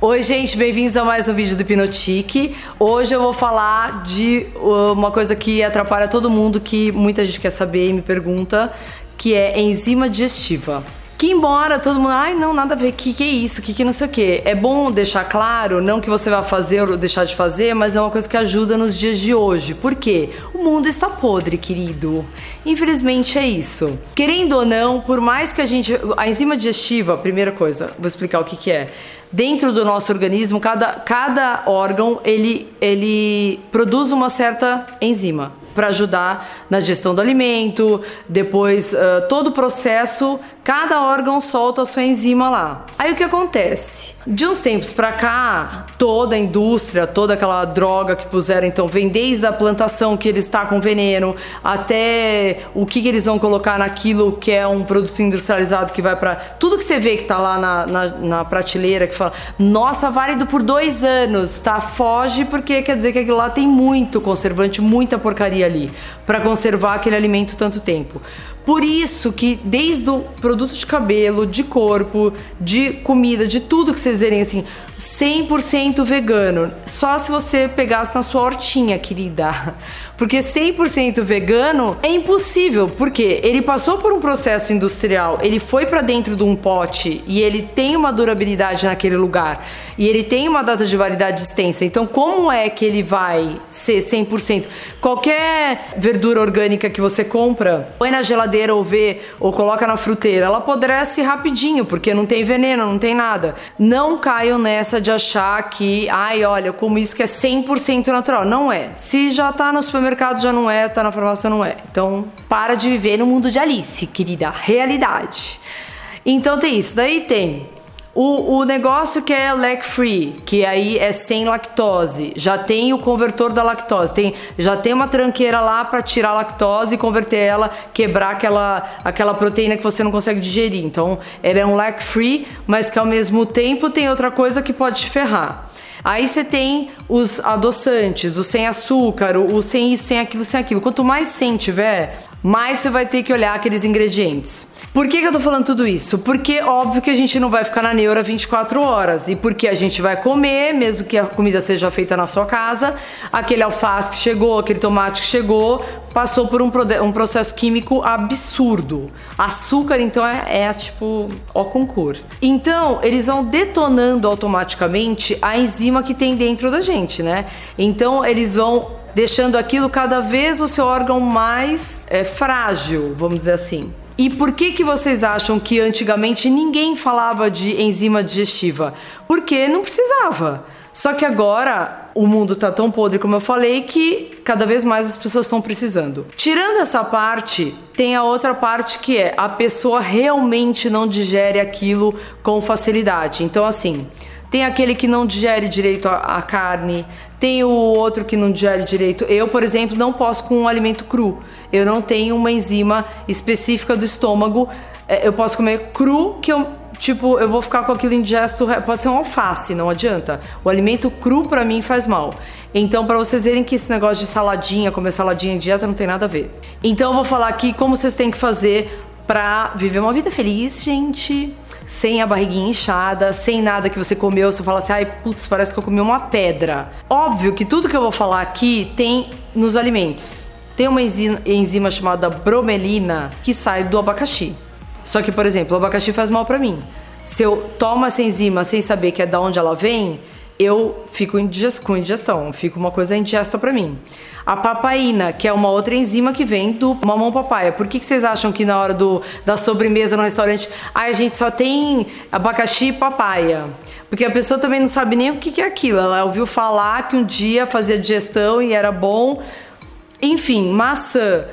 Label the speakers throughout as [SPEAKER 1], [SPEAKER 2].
[SPEAKER 1] Oi, gente, bem-vindos a mais um vídeo do Hipnotique. Hoje eu vou falar de uh, uma coisa que atrapalha todo mundo, que muita gente quer saber e me pergunta, que é enzima digestiva. Que embora todo mundo, ai não, nada a ver, que que é isso, que que não sei o que. É bom deixar claro, não que você vai fazer ou deixar de fazer, mas é uma coisa que ajuda nos dias de hoje. Por quê? O mundo está podre, querido. Infelizmente é isso. Querendo ou não, por mais que a gente. A enzima digestiva, primeira coisa, vou explicar o que, que é dentro do nosso organismo, cada, cada órgão ele, ele produz uma certa enzima para ajudar na digestão do alimento, depois uh, todo o processo Cada órgão solta a sua enzima lá. Aí o que acontece? De uns tempos para cá, toda a indústria, toda aquela droga que puseram, então, vem desde a plantação que ele está com veneno, até o que, que eles vão colocar naquilo que é um produto industrializado que vai para. Tudo que você vê que tá lá na, na, na, prateleira, que fala, nossa, válido por dois anos, tá? Foge, porque quer dizer que aquilo lá tem muito conservante, muita porcaria ali, para conservar aquele alimento tanto tempo. Por isso que desde o produto de cabelo, de corpo, de comida, de tudo que vocês verem assim, 100% vegano. Só se você pegasse na sua hortinha, querida. Porque 100% vegano é impossível, porque ele passou por um processo industrial, ele foi para dentro de um pote e ele tem uma durabilidade naquele lugar e ele tem uma data de validade extensa. Então, como é que ele vai ser 100%? Qualquer verdura orgânica que você compra, põe na geladeira ou vê ou coloca na fruteira, ela apodrece rapidinho, porque não tem veneno, não tem nada. Não caiam nessa essa de achar que, ai, olha, como isso que é 100% natural. Não é. Se já tá no supermercado, já não é, tá na farmácia, não é. Então, para de viver no mundo de Alice, querida. Realidade. Então tem isso. Daí tem o, o negócio que é lac free, que aí é sem lactose, já tem o convertor da lactose, tem, já tem uma tranqueira lá para tirar a lactose e converter ela, quebrar aquela, aquela proteína que você não consegue digerir. Então, ela é um lac free, mas que ao mesmo tempo tem outra coisa que pode te ferrar. Aí você tem os adoçantes, o sem açúcar, o sem isso, sem aquilo, sem aquilo. Quanto mais sem tiver, mais você vai ter que olhar aqueles ingredientes. Por que, que eu tô falando tudo isso? Porque óbvio que a gente não vai ficar na neura 24 horas. E porque a gente vai comer, mesmo que a comida seja feita na sua casa, aquele alface que chegou, aquele tomate que chegou, passou por um, um processo químico absurdo. Açúcar, então, é, é tipo ó concurso. Então, eles vão detonando automaticamente a enzima que tem dentro da gente, né? Então, eles vão deixando aquilo cada vez o seu órgão mais é, frágil, vamos dizer assim. E por que que vocês acham que antigamente ninguém falava de enzima digestiva? Porque não precisava. Só que agora o mundo tá tão podre como eu falei que cada vez mais as pessoas estão precisando. Tirando essa parte, tem a outra parte que é a pessoa realmente não digere aquilo com facilidade. Então assim, tem aquele que não digere direito a, a, carne, tem o outro que não digere direito. Eu, por exemplo, não posso com um alimento cru. Eu não tenho uma enzima específica do estômago. É, eu posso comer cru, que eu, tipo, eu vou ficar com aquilo indigesto. Pode ser um alface, não adianta. O alimento cru para mim faz mal. Então, para vocês verem que esse negócio de saladinha, comer saladinha em dieta, não tem nada a ver. Então, eu vou falar aqui como vocês têm que fazer para viver uma vida feliz, gente sem a barriguinha inchada, sem nada que você comeu, você fala assim, ai, putz, parece que eu comi uma pedra. Óbvio que tudo que eu vou falar aqui tem nos alimentos. Tem uma enzima chamada bromelina que sai do abacaxi. Só que, por exemplo, o abacaxi faz mal para mim. Se eu tomo essa enzima sem saber que é da onde ela vem, eu fico com indigestão, fica uma coisa indigesta para mim. A papaina, que é uma outra enzima que vem do mamão papaya. Por que, que vocês acham que na hora do, da sobremesa no restaurante, ah, a gente só tem abacaxi e papaya? Porque a pessoa também não sabe nem o que, que é aquilo. Ela ouviu falar que um dia fazia digestão e era bom. Enfim, maçã,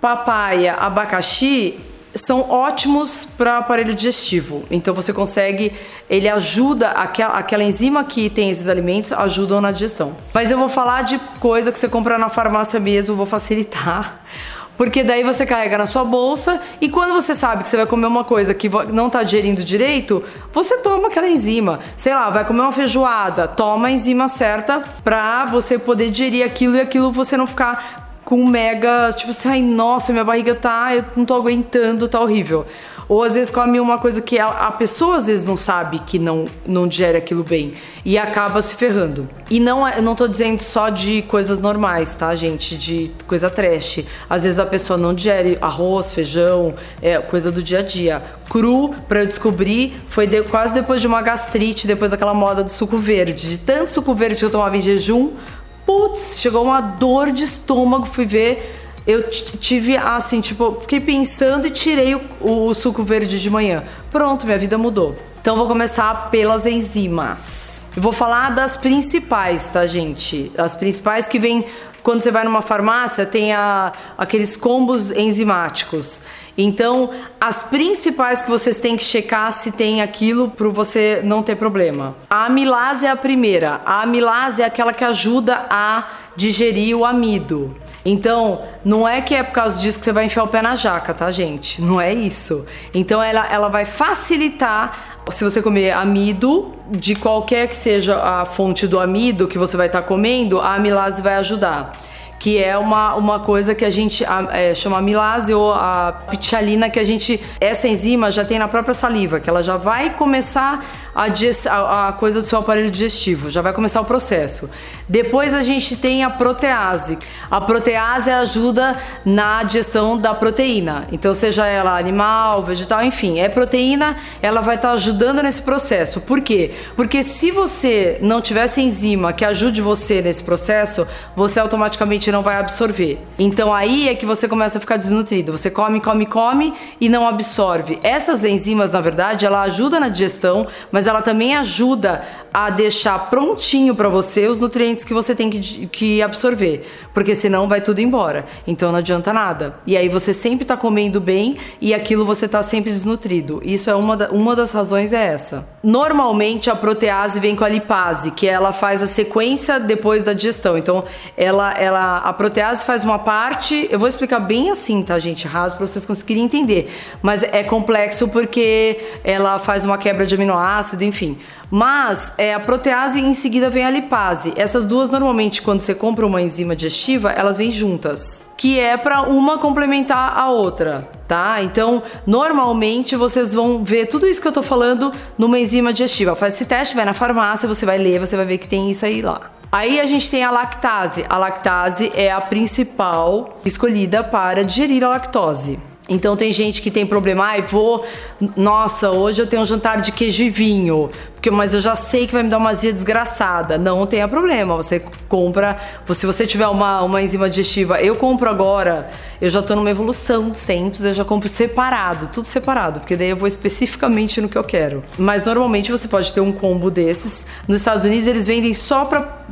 [SPEAKER 1] papaya, abacaxi são ótimos para aparelho digestivo. Então você consegue, ele ajuda aquela, aquela enzima que tem esses alimentos ajudam na digestão. Mas eu vou falar de coisa que você compra na farmácia mesmo, vou facilitar. Porque daí você carrega na sua bolsa e quando você sabe que você vai comer uma coisa que não está digerindo direito, você toma aquela enzima. Sei lá, vai comer uma feijoada, toma a enzima certa para você poder digerir aquilo e aquilo você não ficar com mega, tipo assim, ai, nossa, minha barriga tá, eu não tô aguentando, tá horrível. Ou às vezes come uma coisa que a, pessoa às vezes não sabe que não, não digere aquilo bem e acaba se ferrando. E não é, eu não tô dizendo só de coisas normais, tá, gente? De coisa trash. Às vezes a pessoa não digere arroz, feijão, é coisa do dia a dia. Cru, para eu descobrir, foi de, quase depois de uma gastrite, depois daquela moda do suco verde. De tanto suco verde que eu tomava em jejum, putz, chegou uma dor de estômago, fui ver eu tive assim, tipo, fiquei pensando e tirei o, o, suco verde de manhã. Pronto, minha vida mudou. Então vou começar pelas enzimas. Eu vou falar das principais, tá, gente? As principais que vêm quando você vai numa farmácia, tem a, aqueles combos enzimáticos. Então, as principais que vocês têm que checar se tem aquilo para você não ter problema. A amilase é a primeira. A amilase é aquela que ajuda a digerir o amido. Então, não é que é por causa disso que você vai enfiar o pé na jaca, tá, gente? Não é isso. Então, ela, ela vai facilitar se você comer amido, de qualquer que seja a fonte do amido que você vai estar tá comendo, a amilase vai ajudar que é uma, uma coisa que a gente é, chama amilase ou a pichalina, que a gente, essa enzima já tem na própria saliva, que ela já vai começar a, a, a coisa do seu aparelho digestivo, já vai começar o processo. Depois a gente tem a protease. A protease ajuda na digestão da proteína, então seja ela animal, vegetal, enfim, é proteína, ela vai estar tá ajudando nesse processo. Por quê? Porque se você não tivesse enzima que ajude você nesse processo, você automaticamente não vai absorver. Então aí é que você começa a ficar desnutrido. Você come, come, come e não absorve. Essas enzimas, na verdade, ela ajuda na digestão, mas ela também ajuda a deixar prontinho para você os nutrientes que você tem que, que absorver, porque senão vai tudo embora. Então não adianta nada. E aí você sempre tá comendo bem e aquilo você tá sempre desnutrido. Isso é uma, da, uma das razões é essa. Normalmente a protease vem com a lipase, que ela faz a sequência depois da digestão. Então ela ela a protease faz uma parte, eu vou explicar bem assim, tá, gente, raso para vocês conseguirem entender. Mas é complexo porque ela faz uma quebra de aminoácido, enfim. Mas é, a protease em seguida vem a lipase. Essas duas normalmente quando você compra uma enzima digestiva, elas vêm juntas, que é para uma complementar a outra, tá? Então, normalmente vocês vão ver tudo isso que eu tô falando numa enzima digestiva. Faz esse teste, vai na farmácia, você vai ler, você vai ver que tem isso aí lá. Aí a gente tem a lactase. A lactase é a principal escolhida para digerir a lactose. Então tem gente que tem problema, ai, vou, nossa, hoje eu tenho um jantar de queijo e vinho, porque mas eu já sei que vai me dar uma azia desgraçada. Não tenha problema, você compra, se você tiver uma, uma enzima digestiva, eu compro agora, eu já tô numa evolução sempre, eu já compro separado, tudo separado, porque daí eu vou especificamente no que eu quero. Mas normalmente você pode ter um combo desses. Nos Estados Unidos eles vendem só para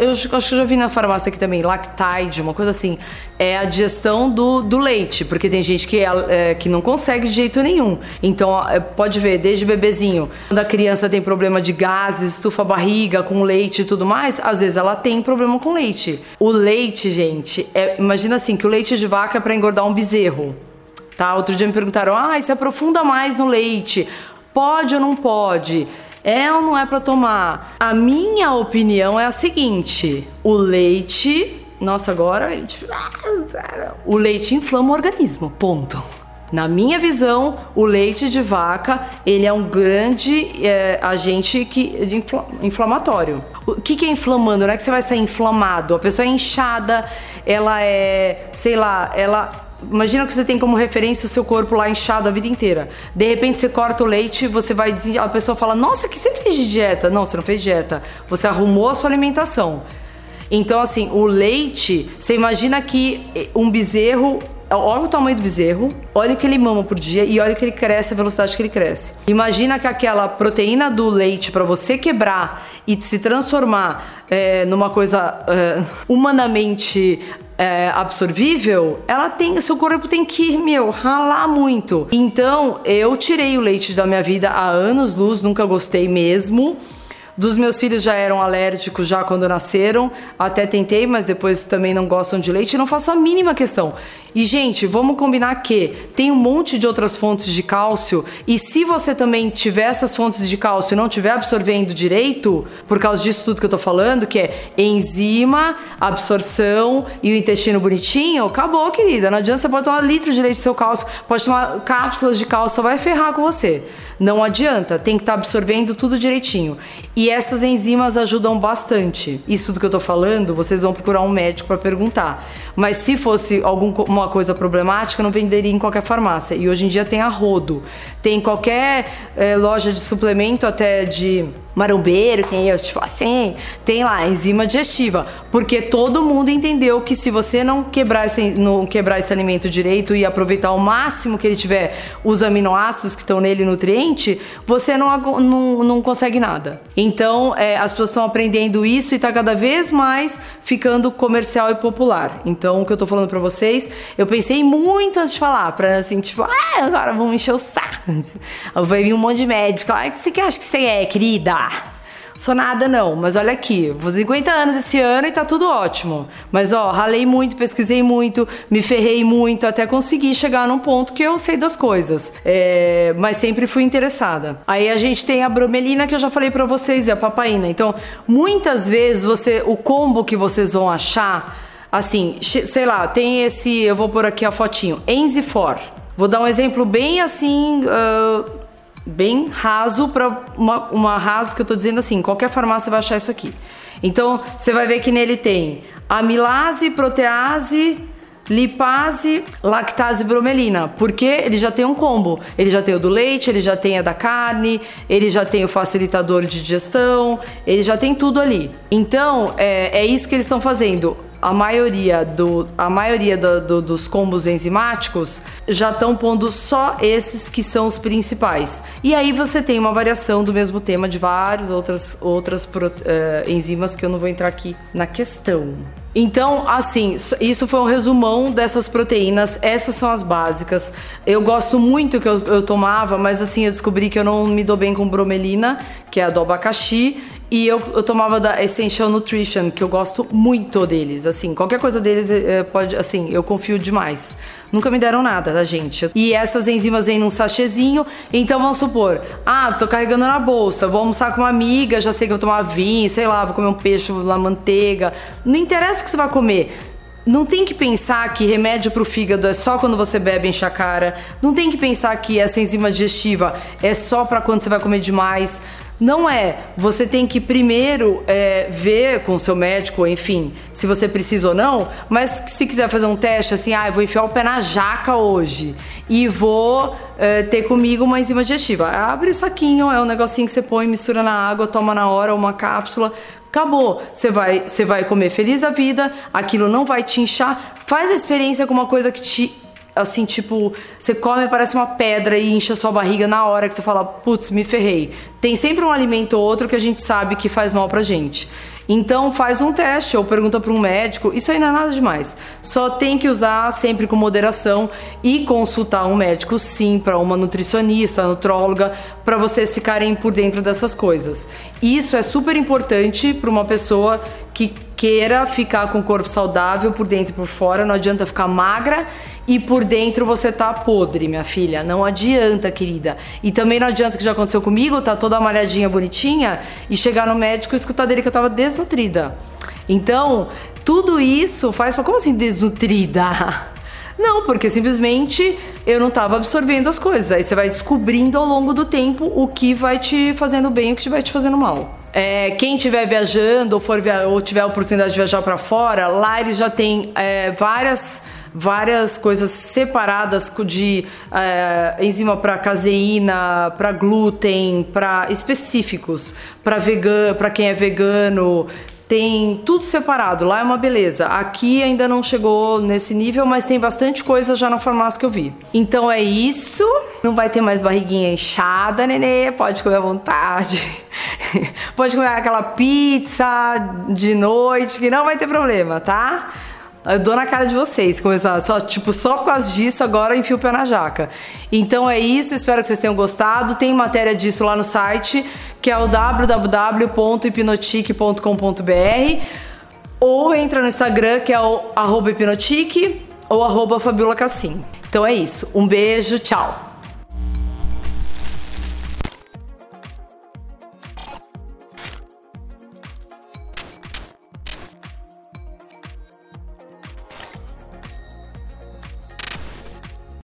[SPEAKER 1] eu acho que eu já vi na farmácia aqui também, Lactide, uma coisa assim. É a digestão do, do leite, porque tem gente que, é, é, que não consegue de jeito nenhum. Então, pode ver, desde bebezinho, quando a criança tem problema de gases, estufa a barriga com leite e tudo mais, às vezes ela tem problema com leite. O leite, gente, é, imagina assim, que o leite de vaca é para engordar um bezerro. Tá? Outro dia me perguntaram, ah, se aprofunda mais no leite. Pode ou não pode? É ou não é para tomar? A minha opinião é a seguinte: o leite. Nossa, agora. O leite inflama o organismo. Ponto. Na minha visão, o leite de vaca ele é um grande é, agente que, infl, inflamatório. O que, que é inflamando? Não é que você vai sair inflamado. A pessoa é inchada, ela é, sei lá, ela Imagina que você tem como referência o seu corpo lá inchado a vida inteira. De repente você corta o leite, você vai a pessoa fala: "Nossa, que você fez de dieta?". Não, você não fez dieta. Você arrumou a sua alimentação. Então assim, o leite, você imagina que um bezerro Olha o tamanho do bezerro, olha o que ele mama por dia e olha o que ele cresce, a velocidade que ele cresce. Imagina que aquela proteína do leite, para você quebrar e se transformar é, numa coisa é, humanamente é, absorvível, ela tem, seu corpo tem que, meu, ralar muito. Então, eu tirei o leite da minha vida há anos luz, nunca gostei mesmo. Dos meus filhos já eram alérgicos já quando nasceram. Até tentei, mas depois também não gostam de leite. Não faço a mínima questão. E, gente, vamos combinar que tem um monte de outras fontes de cálcio. E se você também tiver essas fontes de cálcio e não estiver absorvendo direito, por causa disso tudo que eu tô falando, que é enzima, absorção e o intestino bonitinho, acabou, querida. Não adianta você pode tomar litros de leite do seu cálcio, pode tomar cápsulas de cálcio, só vai ferrar com você. Não adianta, tem que estar tá absorvendo tudo direitinho. E essas enzimas ajudam bastante. Isso tudo que eu tô falando, vocês vão procurar um médico para perguntar. Mas se fosse alguma coisa problemática, não venderia em qualquer farmácia. E hoje em dia tem a rodo. Tem qualquer é, loja de suplemento, até de marombeiro, tem eu, tipo assim, tem lá enzima digestiva, porque todo mundo entendeu que se você não quebrar esse, não quebrar esse alimento direito e aproveitar o máximo que ele tiver os aminoácidos que estão nele nutriente, você não, não, não consegue nada. Então, é, as pessoas estão aprendendo isso e está cada vez mais ficando comercial e popular. Então, o que eu tô falando para vocês, eu pensei muito antes de falar, para assim, tipo, ah, agora vamos encher o saco. Vai vir um monte de médico, ah, o que você acha que você é, querida? Sou nada não, mas olha aqui, vou 50 anos esse ano e tá tudo ótimo. Mas ó, ralei muito, pesquisei muito, me ferrei muito até conseguir chegar num ponto que eu sei das coisas. É, mas sempre fui interessada. Aí a gente tem a bromelina que eu já falei para vocês e a papaina. Então, muitas vezes você, o combo que vocês vão achar, assim, sei lá, tem esse, eu vou pôr aqui a fotinho, Enzifor. Vou dar um exemplo bem assim. Uh, bem raso para uma, uma raso que eu tô dizendo assim, qualquer farmácia vai achar isso aqui. Então, você vai ver que nele tem amilase, protease, lipase, lactase bromelina, porque ele já tem um combo. Ele já tem o do leite, ele já tem a da carne, ele já tem o facilitador de digestão, ele já tem tudo ali. Então, é, é isso que eles estão fazendo a maioria, do, a maioria do, do, dos combos enzimáticos já estão pondo só esses que são os principais. E aí você tem uma variação do mesmo tema de várias outras, outras uh, enzimas que eu não vou entrar aqui na questão. Então, assim, isso foi um resumão dessas proteínas. Essas são as básicas. Eu gosto muito que eu, eu tomava, mas assim, eu descobri que eu não me dou bem com bromelina, que é a do abacaxi. E eu, eu tomava da Essential Nutrition, que eu gosto muito deles. Assim, qualquer coisa deles é, pode. Assim, eu confio demais. Nunca me deram nada, tá, gente? E essas enzimas vêm num sachêzinho. Então vamos supor, ah, tô carregando na bolsa, vou almoçar com uma amiga, já sei que eu vou tomar vinho, sei lá, vou comer um peixe na manteiga. Não interessa o que você vai comer. Não tem que pensar que remédio para o fígado é só quando você bebe enche a cara. Não tem que pensar que essa enzima digestiva é só para quando você vai comer demais. Não é. Você tem que primeiro é, ver com o seu médico, enfim, se você precisa ou não. Mas se quiser fazer um teste, assim, ah, vou enfiar o pé na jaca hoje e vou é, ter comigo uma enzima digestiva. Abre o saquinho, é um negocinho que você põe, mistura na água, toma na hora uma cápsula. Acabou. Você vai, você vai comer feliz da vida, aquilo não vai te inchar. Faz a experiência com uma coisa que te assim, tipo, você come parece uma pedra e incha sua barriga na hora que você fala, putz, me ferrei. Tem sempre um alimento ou outro que a gente sabe que faz mal pra gente. Então faz um teste ou pergunta para um médico. Isso aí não é nada demais. Só tem que usar sempre com moderação e consultar um médico, sim, para uma nutricionista, nutróloga, para vocês ficarem por dentro dessas coisas. Isso é super importante para uma pessoa que queira ficar com o corpo saudável por dentro e por fora. Não adianta ficar magra e por dentro você tá podre, minha filha. Não adianta, querida. E também não adianta que já aconteceu comigo, tá toda malhadinha, bonitinha, e chegar no médico e escutar dele que eu tava desnutrida. Então, tudo isso faz como assim desnutrida? Não, porque simplesmente eu não estava absorvendo as coisas. Aí você vai descobrindo ao longo do tempo o que vai te fazendo bem e o que vai te fazendo mal. É, quem estiver viajando ou, for via ou tiver a oportunidade de viajar para fora, lá eles já têm é, várias várias coisas separadas de é, enzima para caseína, para glúten, para específicos, para vegano, para quem é vegano, tem tudo separado. Lá é uma beleza. Aqui ainda não chegou nesse nível, mas tem bastante coisa já na farmácia que eu vi. Então é isso. Não vai ter mais barriguinha inchada, nenê. Pode comer à vontade. Pode comer aquela pizza de noite, que não vai ter problema, tá? Eu dou na cara de vocês, começar só, tipo, só por causa disso agora enfio o pé na jaca. Então é isso, espero que vocês tenham gostado. Tem matéria disso lá no site, que é o www.hipnotique.com.br ou entra no Instagram, que é o arroba hipnotique ou arroba Fabiola Cassim. Então é isso. Um beijo, tchau!